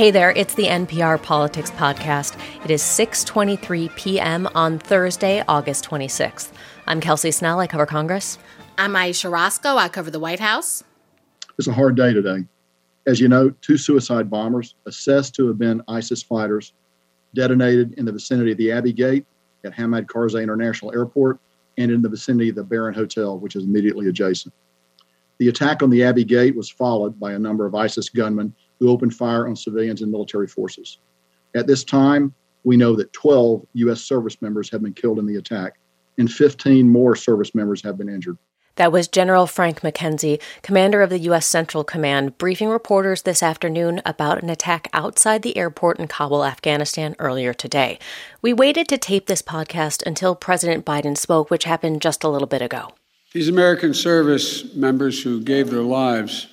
Hey there, it's the NPR Politics Podcast. It is 6:23 p.m. on Thursday, August 26th. I'm Kelsey Snell, I cover Congress. I'm Ayesha Rascoe, I cover the White House. It's a hard day today. As you know, two suicide bombers, assessed to have been ISIS fighters, detonated in the vicinity of the Abbey Gate at Hamid Karzai International Airport and in the vicinity of the Baron Hotel, which is immediately adjacent. The attack on the Abbey Gate was followed by a number of ISIS gunmen who opened fire on civilians and military forces. At this time, we know that 12 U.S. service members have been killed in the attack, and 15 more service members have been injured. That was General Frank McKenzie, commander of the U.S. Central Command, briefing reporters this afternoon about an attack outside the airport in Kabul, Afghanistan, earlier today. We waited to tape this podcast until President Biden spoke, which happened just a little bit ago. These American service members who gave their lives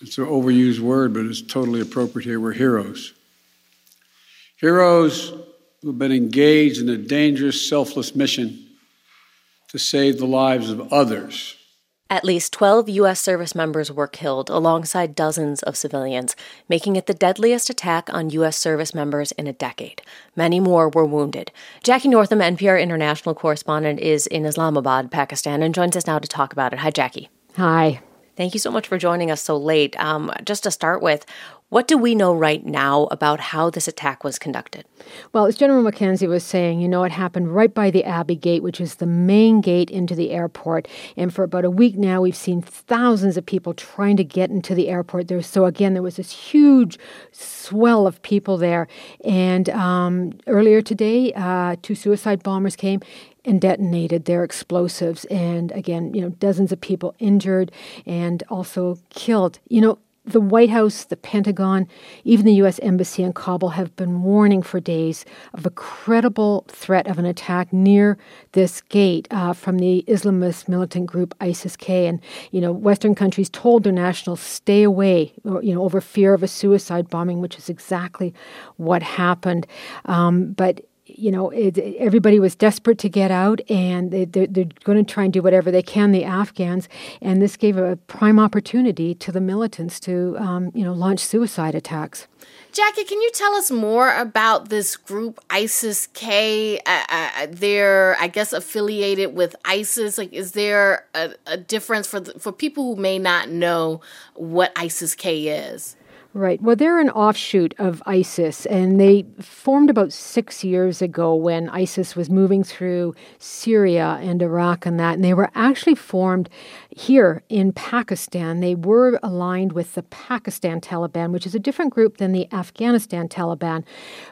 it's an overused word, but it's totally appropriate here. We're heroes. Heroes who've been engaged in a dangerous, selfless mission to save the lives of others. At least 12 U.S. service members were killed alongside dozens of civilians, making it the deadliest attack on U.S. service members in a decade. Many more were wounded. Jackie Northam, NPR international correspondent, is in Islamabad, Pakistan, and joins us now to talk about it. Hi, Jackie. Hi. Thank you so much for joining us so late. Um, just to start with, what do we know right now about how this attack was conducted? Well, as General McKenzie was saying, you know, it happened right by the Abbey Gate, which is the main gate into the airport. And for about a week now, we've seen thousands of people trying to get into the airport. There, so again, there was this huge swell of people there. And um, earlier today, uh, two suicide bombers came and detonated their explosives. And again, you know, dozens of people injured and also killed. You know, the White House, the Pentagon, even the U.S. Embassy in Kabul have been warning for days of a credible threat of an attack near this gate uh, from the Islamist militant group ISIS-K. And you know, Western countries told their nationals stay away, you know, over fear of a suicide bombing, which is exactly what happened. Um, but you know, it, everybody was desperate to get out, and they, they're, they're going to try and do whatever they can, the Afghans. And this gave a prime opportunity to the militants to, um, you know, launch suicide attacks. Jackie, can you tell us more about this group, ISIS K? Uh, uh, they're, I guess, affiliated with ISIS. Like, is there a, a difference for the, for people who may not know what ISIS K is? Right. Well, they're an offshoot of ISIS, and they formed about six years ago when ISIS was moving through Syria and Iraq and that. And they were actually formed here in Pakistan. They were aligned with the Pakistan Taliban, which is a different group than the Afghanistan Taliban.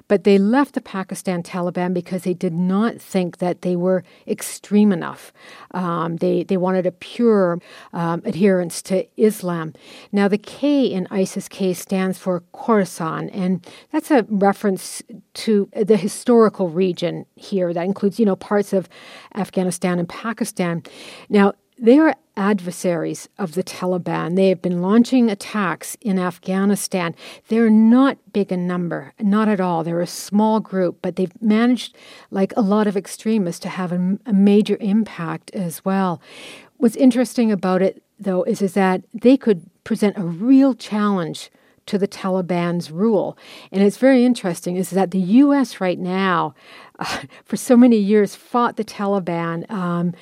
But they left the Pakistan Taliban because they did not think that they were extreme enough. Um, they, they wanted a pure um, adherence to Islam. Now, the K in ISIS K stands for Khorasan, and that's a reference to the historical region here that includes, you know, parts of Afghanistan and Pakistan. Now, they are adversaries of the Taliban. They have been launching attacks in Afghanistan. They're not big in number, not at all. They're a small group, but they've managed, like a lot of extremists, to have a, a major impact as well. What's interesting about it, though, is, is that they could present a real challenge to the Taliban's rule. And it's very interesting is that the U.S. right now, uh, for so many years, fought the Taliban. Um,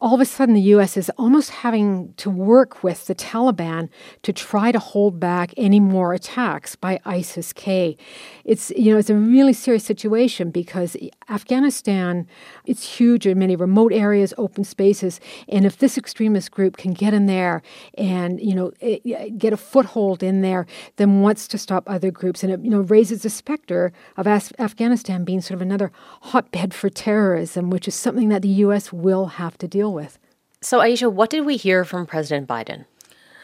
all of a sudden the US is almost having to work with the Taliban to try to hold back any more attacks by ISIS K. It's you know it's a really serious situation because Afghanistan it's huge in many remote areas, open spaces, and if this extremist group can get in there and you know eh, get a foothold in there, then what's to stop other groups? And it you know raises the specter of Af- Afghanistan being sort of another hotbed for terrorism, which is something that the U.S. will have to deal deal with. So, Ayesha, what did we hear from President Biden?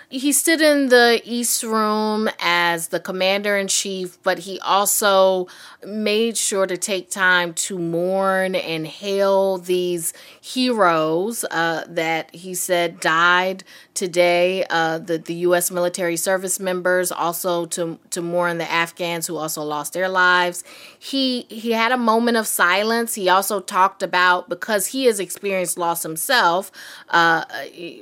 He stood in the East Room as the commander in chief, but he also made sure to take time to mourn and hail these heroes uh, that he said died today. Uh, the the U.S. military service members also to to mourn the Afghans who also lost their lives. He he had a moment of silence. He also talked about because he has experienced loss himself, uh,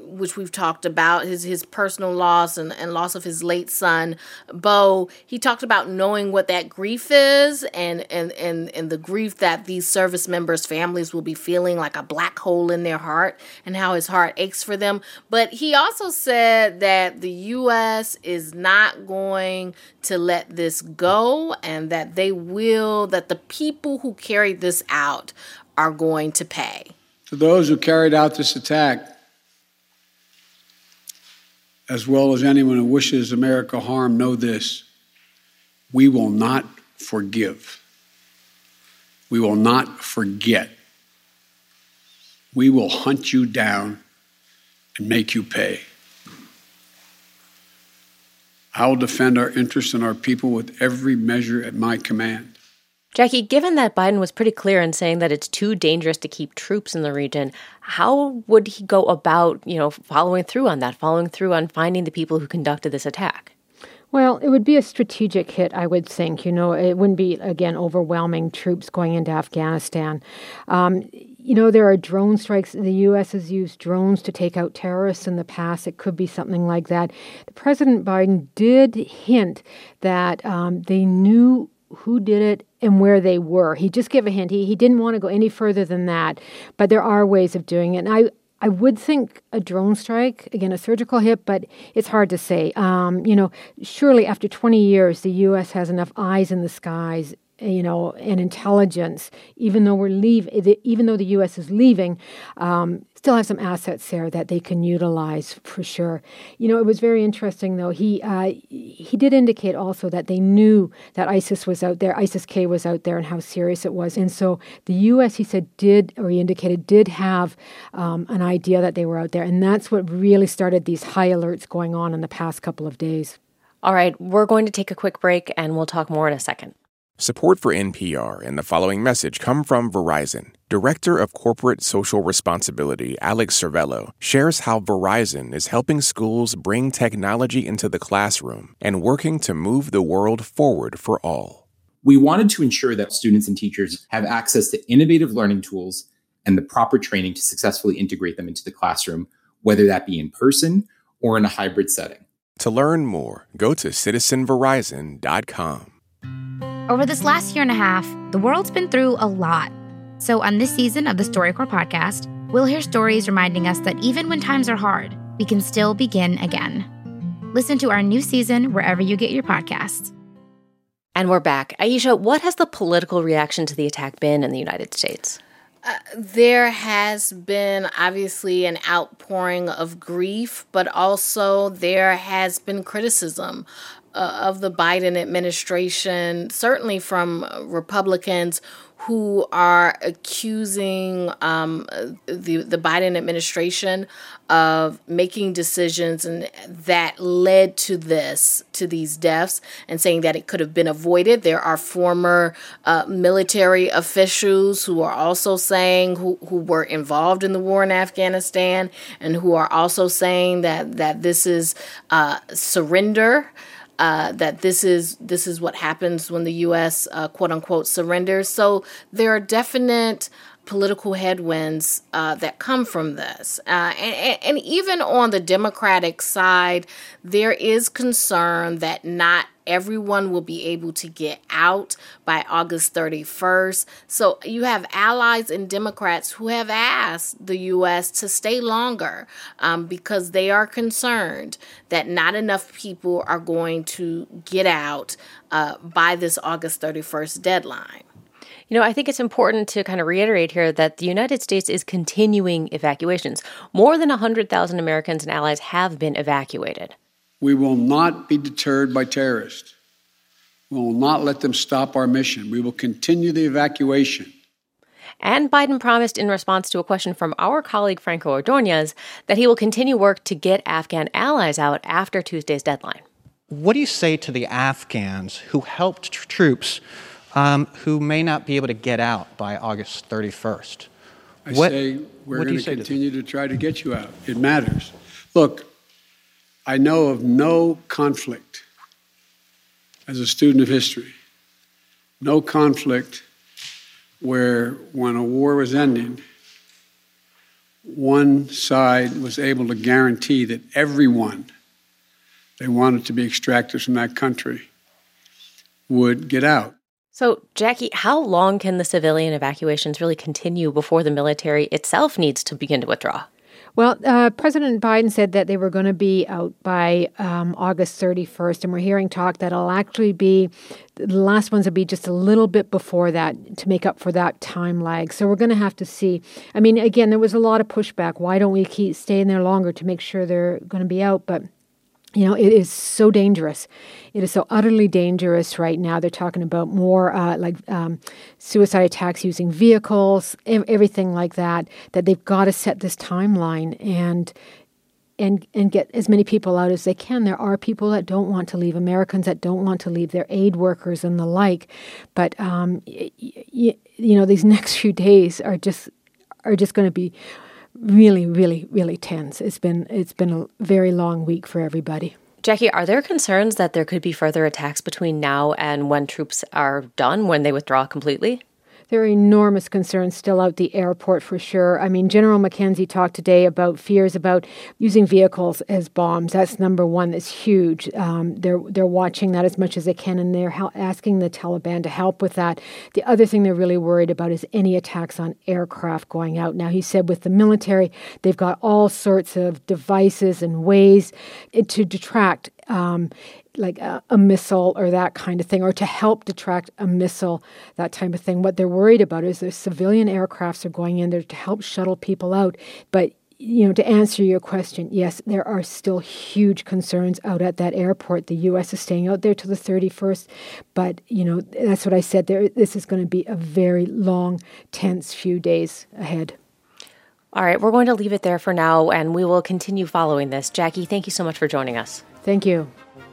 which we've talked about his his personal personal loss and, and loss of his late son, Bo, he talked about knowing what that grief is and, and, and, and the grief that these service members' families will be feeling like a black hole in their heart and how his heart aches for them. But he also said that the U.S. is not going to let this go and that they will, that the people who carried this out are going to pay. To those who carried out this attack, as well as anyone who wishes America harm, know this we will not forgive. We will not forget. We will hunt you down and make you pay. I will defend our interests and our people with every measure at my command. Jackie, given that Biden was pretty clear in saying that it's too dangerous to keep troops in the region, how would he go about, you know, following through on that, following through on finding the people who conducted this attack? Well, it would be a strategic hit, I would think. You know, it wouldn't be, again, overwhelming troops going into Afghanistan. Um, you know, there are drone strikes. The U.S. has used drones to take out terrorists in the past. It could be something like that. The President Biden did hint that um, they knew who did it and where they were. He just gave a hint. He, he didn't want to go any further than that, but there are ways of doing it. And I, I would think a drone strike, again, a surgical hit, but it's hard to say. Um, you know, surely after 20 years, the U.S. has enough eyes in the skies you know, and intelligence, even though we're leave, even though the U.S. is leaving, um, still have some assets there that they can utilize for sure. You know, it was very interesting though. He uh, he did indicate also that they knew that ISIS was out there, ISIS K was out there, and how serious it was. And so the U.S. he said did, or he indicated did have um, an idea that they were out there, and that's what really started these high alerts going on in the past couple of days. All right, we're going to take a quick break, and we'll talk more in a second. Support for NPR and the following message come from Verizon. Director of Corporate Social Responsibility Alex Cervello shares how Verizon is helping schools bring technology into the classroom and working to move the world forward for all. We wanted to ensure that students and teachers have access to innovative learning tools and the proper training to successfully integrate them into the classroom, whether that be in person or in a hybrid setting. To learn more, go to citizenverizon.com. Over this last year and a half, the world's been through a lot. So, on this season of the StoryCorps podcast, we'll hear stories reminding us that even when times are hard, we can still begin again. Listen to our new season wherever you get your podcasts. And we're back. Ayesha, what has the political reaction to the attack been in the United States? Uh, there has been obviously an outpouring of grief, but also there has been criticism uh, of the Biden administration, certainly from Republicans who are accusing um, the the Biden administration of making decisions and that led to this to these deaths and saying that it could have been avoided. There are former uh, military officials who are also saying who, who were involved in the war in Afghanistan and who are also saying that that this is uh, surrender uh, that this is this is what happens when the U.S. Uh, quote unquote surrenders. So there are definite political headwinds uh, that come from this. Uh, and, and, even on the Democratic side, there is concern that not everyone will be able to get out by August 31st. So you have allies and Democrats who have asked the U.S. to stay longer um, because they are concerned that not enough people are going to get out uh, by this August 31st deadline. You know, I think it's important to kind of reiterate here that the United States is continuing evacuations. More than 100,000 Americans and allies have been evacuated. We will not be deterred by terrorists. We will not let them stop our mission. We will continue the evacuation. And Biden promised in response to a question from our colleague Franco Ordonez that he will continue work to get Afghan allies out after Tuesday's deadline. What do you say to the Afghans who helped tr- troops um, who may not be able to get out by August 31st? I what, say we're going to continue to, to try to get you out. It matters. Look, I know of no conflict as a student of history, no conflict where when a war was ending, one side was able to guarantee that everyone they wanted to be extracted from that country would get out. So, Jackie, how long can the civilian evacuations really continue before the military itself needs to begin to withdraw? Well, uh, President Biden said that they were going to be out by um, August 31st, and we're hearing talk that it'll actually be the last ones will be just a little bit before that to make up for that time lag. So we're going to have to see. I mean, again, there was a lot of pushback. Why don't we keep staying there longer to make sure they're going to be out? But you know, it is so dangerous. It is so utterly dangerous right now. They're talking about more uh, like um, suicide attacks using vehicles, everything like that. That they've got to set this timeline and and and get as many people out as they can. There are people that don't want to leave, Americans that don't want to leave, their aid workers and the like. But um, y- y- you know, these next few days are just are just going to be really, really, really tense. It's been it's been a very long week for everybody. Jackie, are there concerns that there could be further attacks between now and when troops are done, when they withdraw completely? There are enormous concerns still out the airport for sure. I mean, General McKenzie talked today about fears about using vehicles as bombs. That's number one. That's huge. Um, they're they're watching that as much as they can, and they're asking the Taliban to help with that. The other thing they're really worried about is any attacks on aircraft going out. Now, he said with the military, they've got all sorts of devices and ways to detract um, like a, a, missile or that kind of thing, or to help detract a missile, that type of thing. What they're worried about is the civilian aircrafts are going in there to help shuttle people out. But you know, to answer your question, yes, there are still huge concerns out at that airport. The U.S. is staying out there till the 31st, but you know, that's what I said. There, this is going to be a very long, tense few days ahead. All right, we're going to leave it there for now, and we will continue following this. Jackie, thank you so much for joining us. Thank you.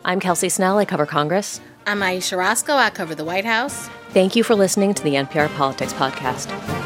I'm Kelsey Snell. I cover Congress. I'm Ayesha Rascoe. I cover the White House. Thank you for listening to the NPR Politics Podcast.